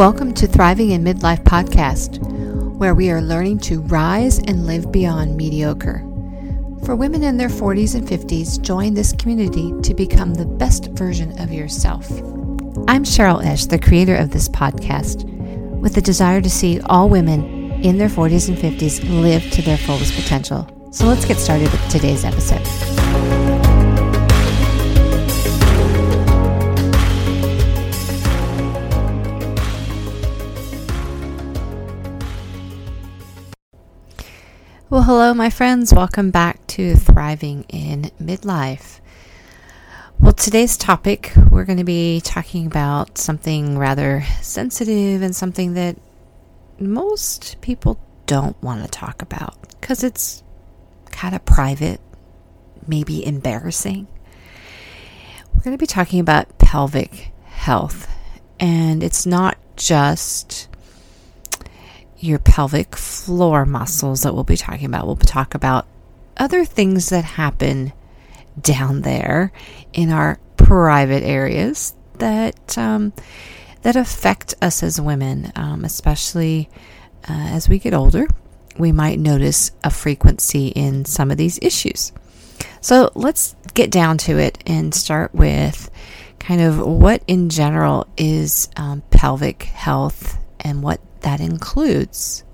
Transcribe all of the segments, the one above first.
Welcome to Thriving in Midlife podcast, where we are learning to rise and live beyond mediocre. For women in their 40s and 50s, join this community to become the best version of yourself. I'm Cheryl Esch, the creator of this podcast, with the desire to see all women in their 40s and 50s live to their fullest potential. So let's get started with today's episode. Well, hello, my friends. Welcome back to Thriving in Midlife. Well, today's topic, we're going to be talking about something rather sensitive and something that most people don't want to talk about because it's kind of private, maybe embarrassing. We're going to be talking about pelvic health, and it's not just your pelvic floor muscles that we'll be talking about. We'll talk about other things that happen down there in our private areas that um, that affect us as women, um, especially uh, as we get older. We might notice a frequency in some of these issues. So let's get down to it and start with kind of what in general is um, pelvic health and what that includes.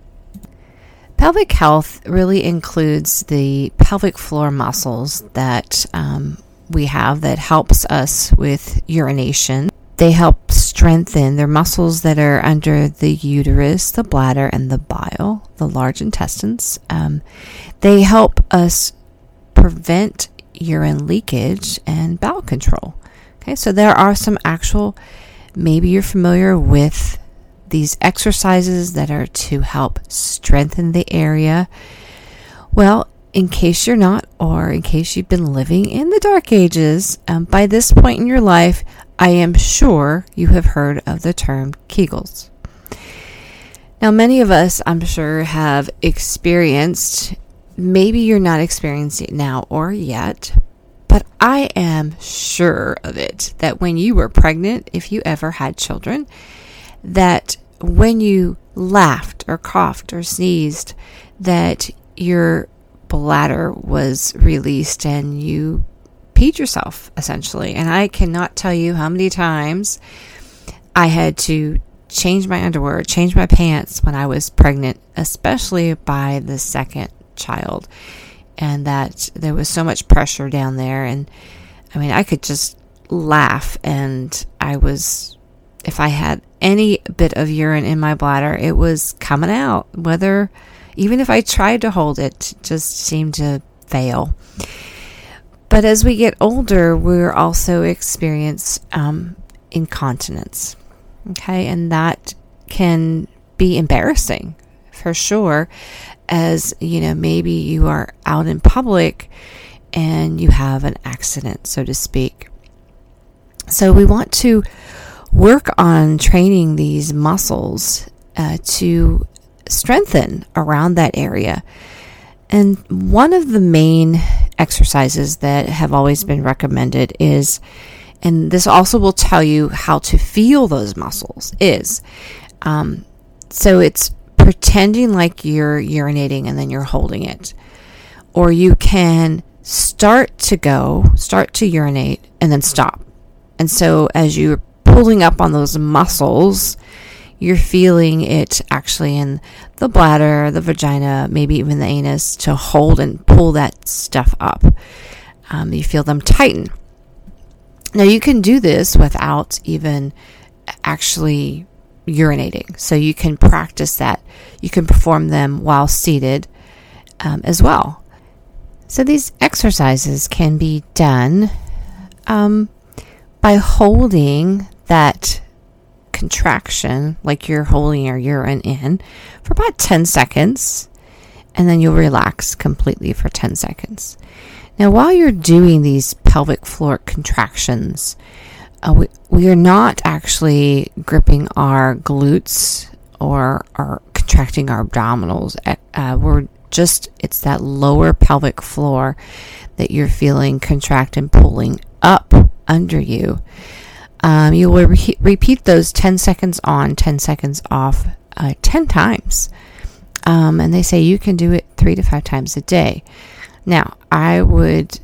Pelvic health really includes the pelvic floor muscles that um, we have that helps us with urination. They help strengthen their muscles that are under the uterus, the bladder, and the bowel, the large intestines. Um, they help us prevent urine leakage and bowel control. Okay, so there are some actual, maybe you're familiar with these exercises that are to help strengthen the area. Well, in case you're not, or in case you've been living in the dark ages, um, by this point in your life, I am sure you have heard of the term Kegels. Now, many of us, I'm sure, have experienced, maybe you're not experiencing it now or yet, but I am sure of it that when you were pregnant, if you ever had children, that when you laughed or coughed or sneezed, that your bladder was released and you peed yourself, essentially. And I cannot tell you how many times I had to change my underwear, change my pants when I was pregnant, especially by the second child. And that there was so much pressure down there. And I mean, I could just laugh, and I was if I had any bit of urine in my bladder, it was coming out. Whether, even if I tried to hold it, it just seemed to fail. But as we get older, we're also experience um, incontinence. Okay, and that can be embarrassing for sure. As you know, maybe you are out in public and you have an accident, so to speak. So we want to work on training these muscles uh, to strengthen around that area. And one of the main exercises that have always been recommended is, and this also will tell you how to feel those muscles, is um, so it's pretending like you're urinating and then you're holding it. Or you can start to go, start to urinate, and then stop. And so as you pulling up on those muscles, you're feeling it actually in the bladder, the vagina, maybe even the anus to hold and pull that stuff up. Um, you feel them tighten. Now, you can do this without even actually urinating. So, you can practice that. You can perform them while seated um, as well. So, these exercises can be done um, by holding that contraction, like you're holding your urine in, for about 10 seconds, and then you'll relax completely for 10 seconds. Now, while you're doing these pelvic floor contractions, uh, we, we are not actually gripping our glutes or are contracting our abdominals. Uh, we're just, it's that lower pelvic floor that you're feeling contract and pulling up under you. Um, you will re- repeat those 10 seconds on, 10 seconds off, uh, 10 times. Um, and they say you can do it three to five times a day. Now, I would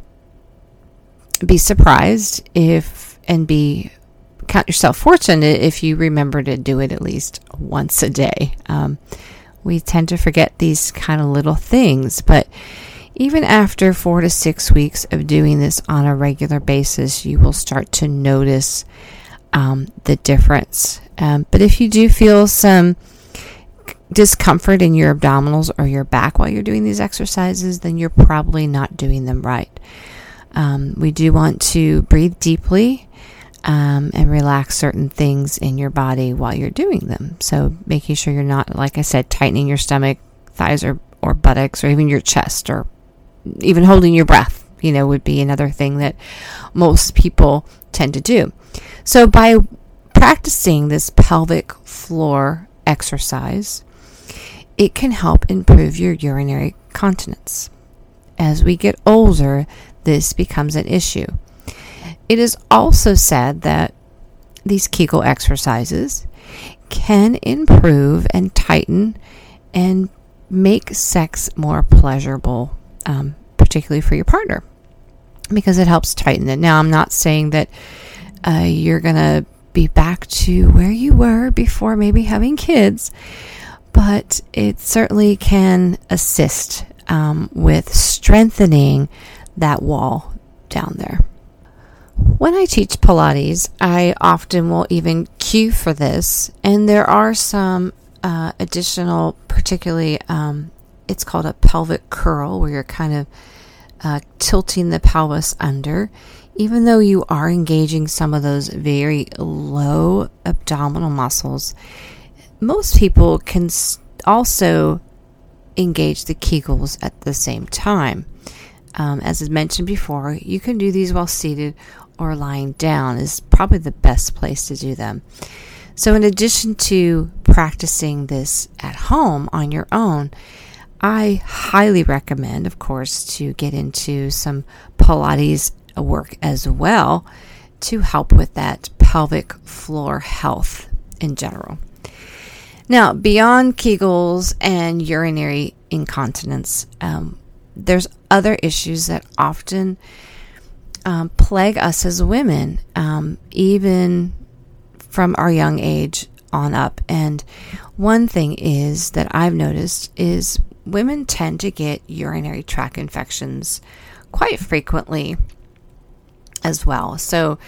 be surprised if and be count yourself fortunate if you remember to do it at least once a day. Um, we tend to forget these kind of little things, but even after four to six weeks of doing this on a regular basis, you will start to notice um, the difference. Um, but if you do feel some discomfort in your abdominals or your back while you're doing these exercises, then you're probably not doing them right. Um, we do want to breathe deeply um, and relax certain things in your body while you're doing them. So, making sure you're not, like I said, tightening your stomach, thighs, or, or buttocks, or even your chest, or even holding your breath, you know, would be another thing that most people tend to do. So, by practicing this pelvic floor exercise, it can help improve your urinary continence. As we get older, this becomes an issue. It is also said that these Kegel exercises can improve and tighten and make sex more pleasurable, um, particularly for your partner, because it helps tighten it. Now, I'm not saying that uh, you're going to be back to where you were before maybe having kids, but it certainly can assist um, with strengthening that wall down there. When I teach Pilates, I often will even cue for this, and there are some uh, additional, particularly, um, it's called a pelvic curl, where you're kind of uh, tilting the pelvis under. Even though you are engaging some of those very low abdominal muscles, most people can also engage the Kegels at the same time. Um, as I mentioned before, you can do these while seated or lying down is probably the best place to do them. So, in addition to practicing this at home on your own, I highly recommend, of course, to get into some Pilates work as well to help with that pelvic floor health in general. Now, beyond Kegels and urinary incontinence, um, there's other issues that often um, plague us as women, um, even from our young age on up. And one thing is that I've noticed is women tend to get urinary tract infections quite frequently as well. So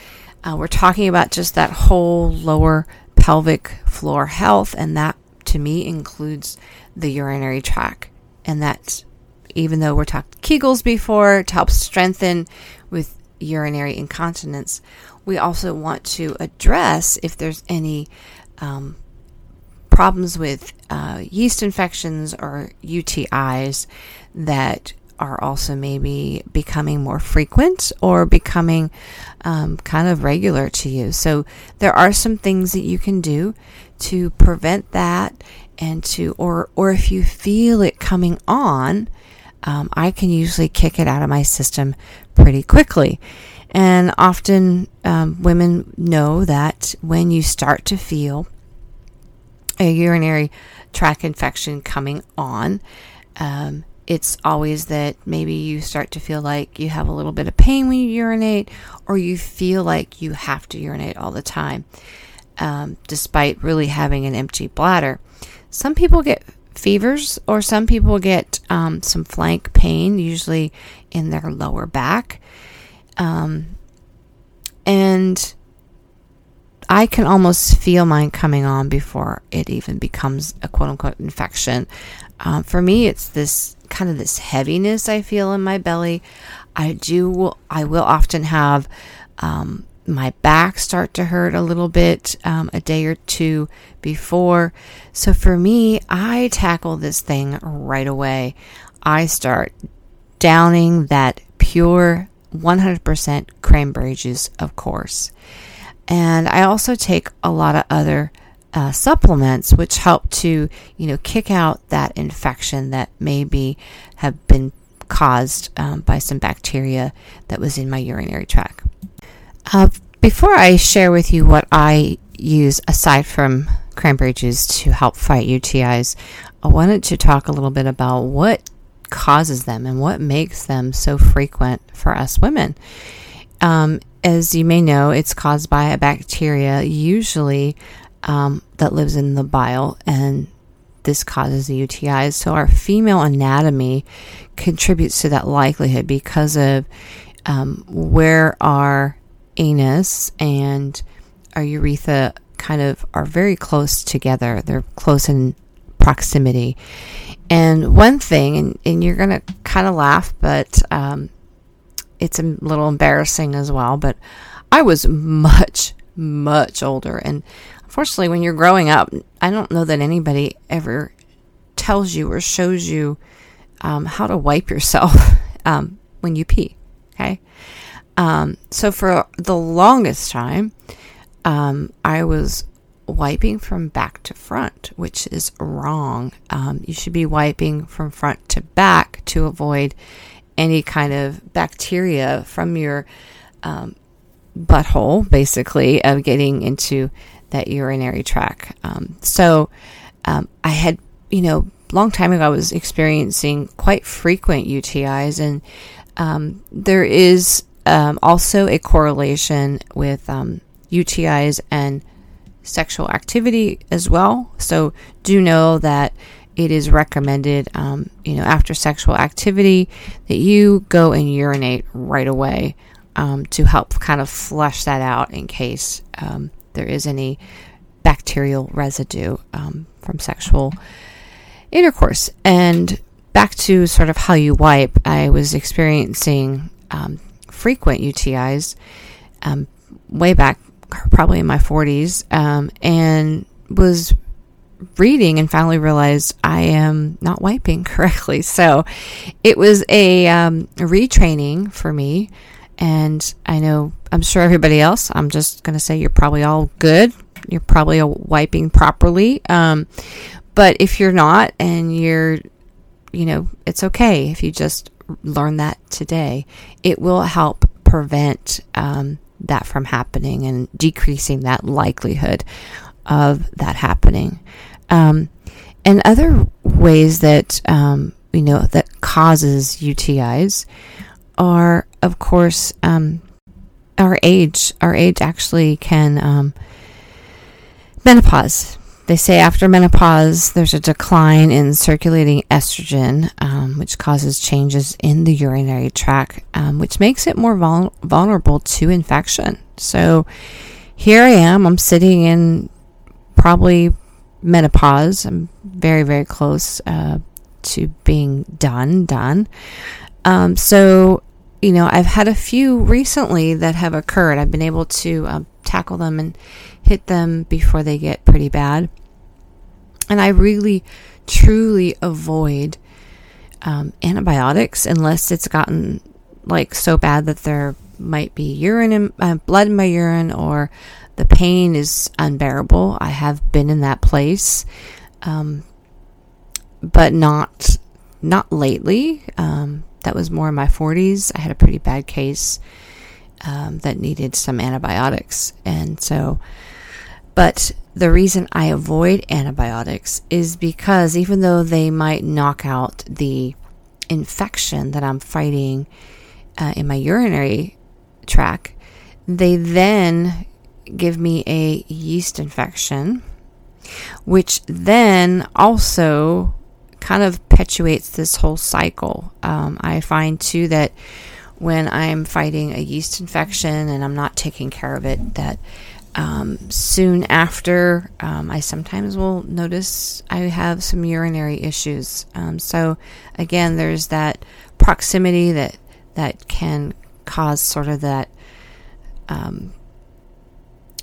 uh, we're talking about just that whole lower pelvic floor health, and that to me includes the urinary tract. And that, even though we're talking Kegels before to help strengthen with urinary incontinence, we also want to address if there's any um, problems with uh, yeast infections or UTIs that are also maybe becoming more frequent or becoming um, kind of regular to you. So there are some things that you can do to prevent that and to or or if you feel it coming on, um, I can usually kick it out of my system pretty quickly. And often um, women know that when you start to feel a urinary tract infection coming on, um, it's always that maybe you start to feel like you have a little bit of pain when you urinate, or you feel like you have to urinate all the time, um, despite really having an empty bladder. Some people get fevers, or some people get um, some flank pain, usually in their lower back. Um, and I can almost feel mine coming on before it even becomes a quote unquote infection. Um, for me, it's this kind of this heaviness I feel in my belly. I do, I will often have um, my back start to hurt a little bit um, a day or two before. So for me, I tackle this thing right away. I start downing that pure 100% cranberry juice, of course. And I also take a lot of other uh, supplements which help to, you know, kick out that infection that maybe have been caused um, by some bacteria that was in my urinary tract. Uh, before I share with you what I use aside from cranberry juice to help fight UTIs, I wanted to talk a little bit about what causes them and what makes them so frequent for us women. Um, as you may know, it's caused by a bacteria, usually um, that lives in the bowel, and this causes the UTIs. So, our female anatomy contributes to that likelihood because of um, where our anus and our urethra kind of are very close together. They're close in proximity. And one thing, and, and you're going to kind of laugh, but um, it's a little embarrassing as well, but I was much, much older. And unfortunately, when you're growing up, I don't know that anybody ever tells you or shows you um, how to wipe yourself um, when you pee. Okay. Um, so for the longest time, um, I was wiping from back to front, which is wrong. Um, you should be wiping from front to back to avoid any kind of bacteria from your um, butthole, basically, of getting into that urinary tract. Um, so um, I had, you know, long time ago, I was experiencing quite frequent UTIs, and um, there is um, also a correlation with UTIs um, and sexual activity as well. So do know that it is recommended, um, you know, after sexual activity that you go and urinate right away um, to help kind of flush that out in case um, there is any bacterial residue um, from sexual intercourse. And back to sort of how you wipe, I was experiencing um, frequent UTIs um, way back, probably in my 40s, and was reading and finally realized I am not wiping correctly. So it was a, um, retraining for me. And I know, I'm sure everybody else, I'm just going to say you're probably all good. You're probably wiping properly. Um, but if you're not and you're, you know, it's okay if you just learn that today. It will help prevent um, that from happening and decreasing that likelihood of that happening. Um, and other ways that um, you know that causes UTIs are, of course, um, our age. Our age actually can um, menopause. They say after menopause, there's a decline in circulating estrogen, um, which causes changes in the urinary tract, um, which makes it more vul- vulnerable to infection. So here I am, I'm sitting in probably menopause. I'm very, very close uh, to being done, done. Um, so, you know, I've had a few recently that have occurred. I've been able to uh, tackle them and hit them before they get pretty bad. And I really, truly avoid um, antibiotics unless it's gotten like so bad that there might be urine in, uh, blood in my urine or the pain is unbearable. I have been in that place, um, but not not lately. Um, that was more in my 40s. I had a pretty bad case um, that needed some antibiotics, and so. But the reason I avoid antibiotics is because even though they might knock out the infection that I'm fighting uh, in my urinary tract, they then give me a yeast infection, which then also kind of perpetuates this whole cycle. Um, I find too that when I'm fighting a yeast infection and I'm not taking care of it, that um, soon after, um, I sometimes will notice I have some urinary issues. Um, so again, there's that proximity that that can cause sort of that um,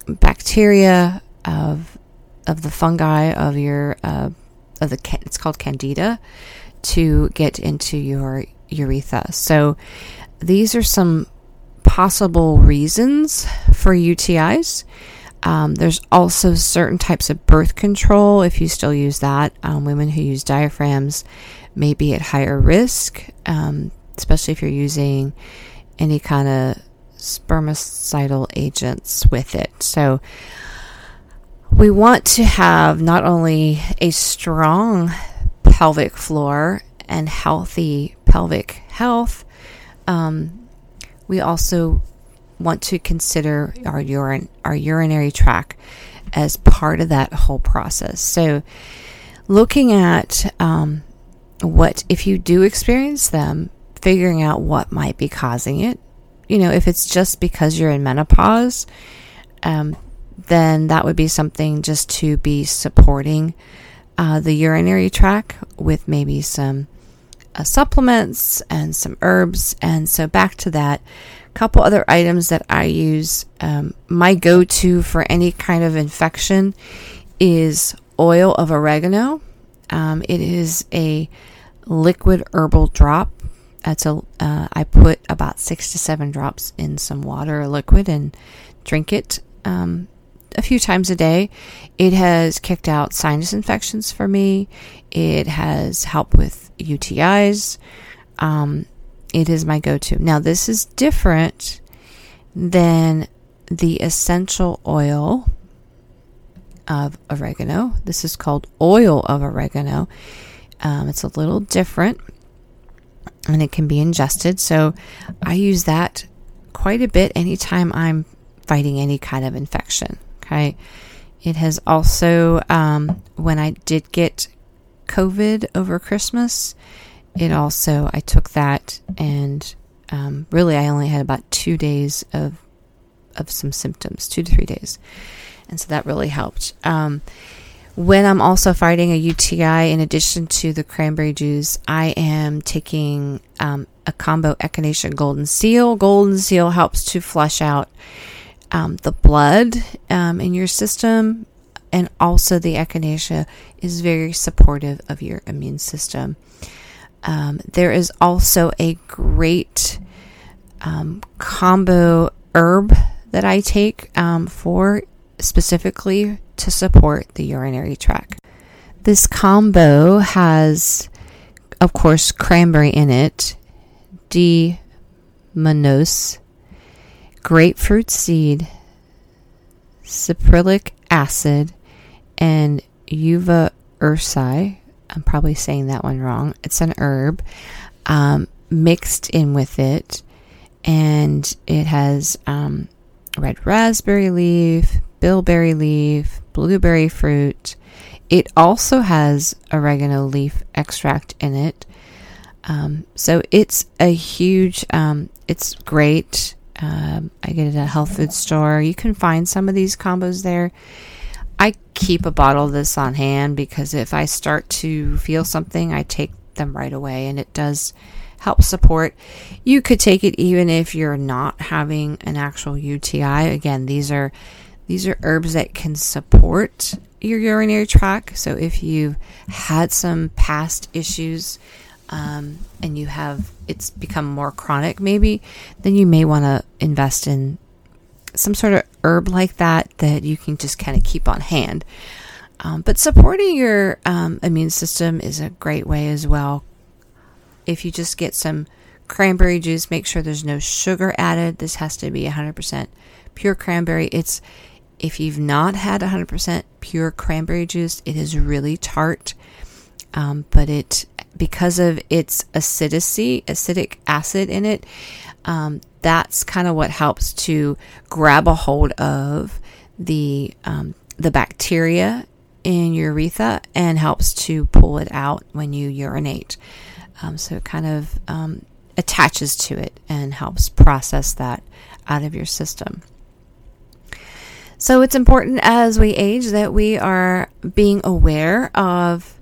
bacteria of of the fungi of your uh, of the it's called candida to get into your urethra. So these are some possible reasons for UTIs. Um, there's also certain types of birth control. If you still use that, um, women who use diaphragms may be at higher risk, um, especially if you're using any kind of spermicidal agents with it. So we want to have not only a strong pelvic floor and healthy pelvic health, um, we also want to consider our urine, our urinary tract as part of that whole process. So, looking at um, what if you do experience them, figuring out what might be causing it. You know, if it's just because you're in menopause, um, then that would be something just to be supporting uh, the urinary tract with maybe some uh, supplements and some herbs. And so back to that, couple other items that I use. Um, my go to for any kind of infection is oil of oregano. Um, it is a liquid herbal drop. That's a uh, I put about six to seven drops in some water or liquid and drink it um, a few times a day. It has kicked out sinus infections for me. It has helped with UTIs. Um, it is my go to. Now, this is different than the essential oil of oregano. This is called oil of oregano. Um, it's a little different and it can be ingested. So I use that quite a bit anytime I'm fighting any kind of infection. Okay. It has also, um, when I did get COVID over Christmas, it also, I took that and um, really I only had about two days of, of some symptoms, two to three days. And so that really helped. Um, when I'm also fighting a UTI, in addition to the cranberry juice, I am taking um, a combo echinacea golden seal. Golden seal helps to flush out um, the blood um, in your system, and also the echinacea is very supportive of your immune system. Um, there is also a great um, combo herb that I take um, for specifically to support the urinary tract. This combo has, of course, cranberry in it, D. manose, grapefruit seed, cypric acid, and uva ursi. I'm probably saying that one wrong. It's an herb um, mixed in with it, and it has um, red raspberry leaf, bilberry leaf, blueberry fruit. It also has oregano leaf extract in it. Um, so it's a huge, um, it's great. Um, I get it at a health food store. You can find some of these combos there. I keep a bottle of this on hand because if I start to feel something, I take them right away and it does help support. You could take it even if you're not having an actual UTI. Again, these are these are herbs that can support your urinary tract. So if you've had some past issues um, and you have it's become more chronic, maybe, then you may want to invest in some sort of herb like that that you can just kind of keep on hand. Um, but supporting your um, immune system is a great way as well. If you just get some cranberry juice, make sure there's no sugar added. This has to be 100% pure cranberry. It's if you've not had 100% pure cranberry juice, it is really tart. Um, but it, because of its acidity, acidic acid in it, um, that's kind of what helps to grab a hold of the um, the bacteria in your urethra and helps to pull it out when you urinate. Um, so it kind of um, attaches to it and helps process that out of your system. So it's important as we age that we are being aware of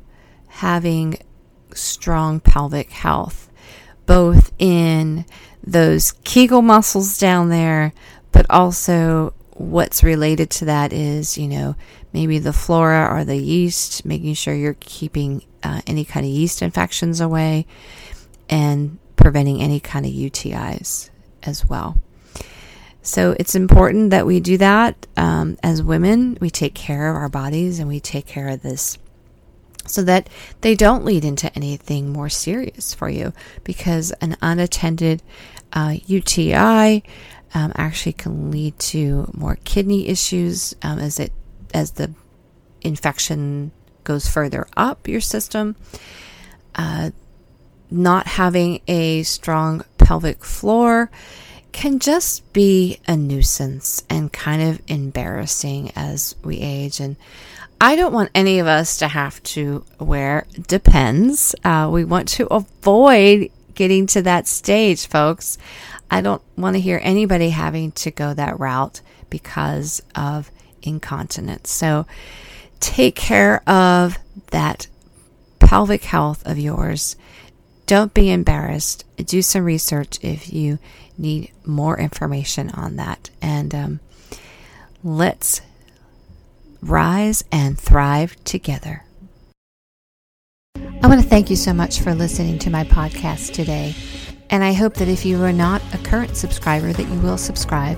having strong pelvic health, both in those Kegel muscles down there, but also what's related to that is, you know, maybe the flora or the yeast, making sure you're keeping uh, any kind of yeast infections away and preventing any kind of UTIs as well. So it's important that we do that um, as women. We take care of our bodies and we take care of this so that they don't lead into anything more serious for you because an unattended uh, UTI um, actually can lead to more kidney issues um, as it as the infection goes further up your system. Uh, not having a strong pelvic floor can just be a nuisance and kind of embarrassing as we age. And I don't want any of us to have to wear depends. Uh, we want to avoid getting to that stage, folks. I don't want to hear anybody having to go that route because of incontinence. So take care of that pelvic health of yours. Don't be embarrassed. Do some research if you need more information on that. And um, let's rise and thrive together. I want to thank you so much for listening to my podcast today. And I hope that if you are not a current subscriber, that you will subscribe,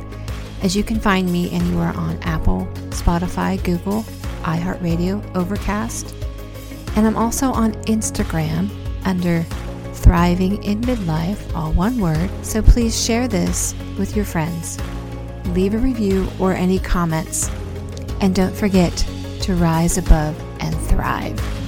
as you can find me anywhere on Apple, Spotify, Google, iHeartRadio, Overcast. And I'm also on Instagram under Thriving in Midlife, all one word. So please share this with your friends. Leave a review or any comments. And don't forget to rise above and thrive.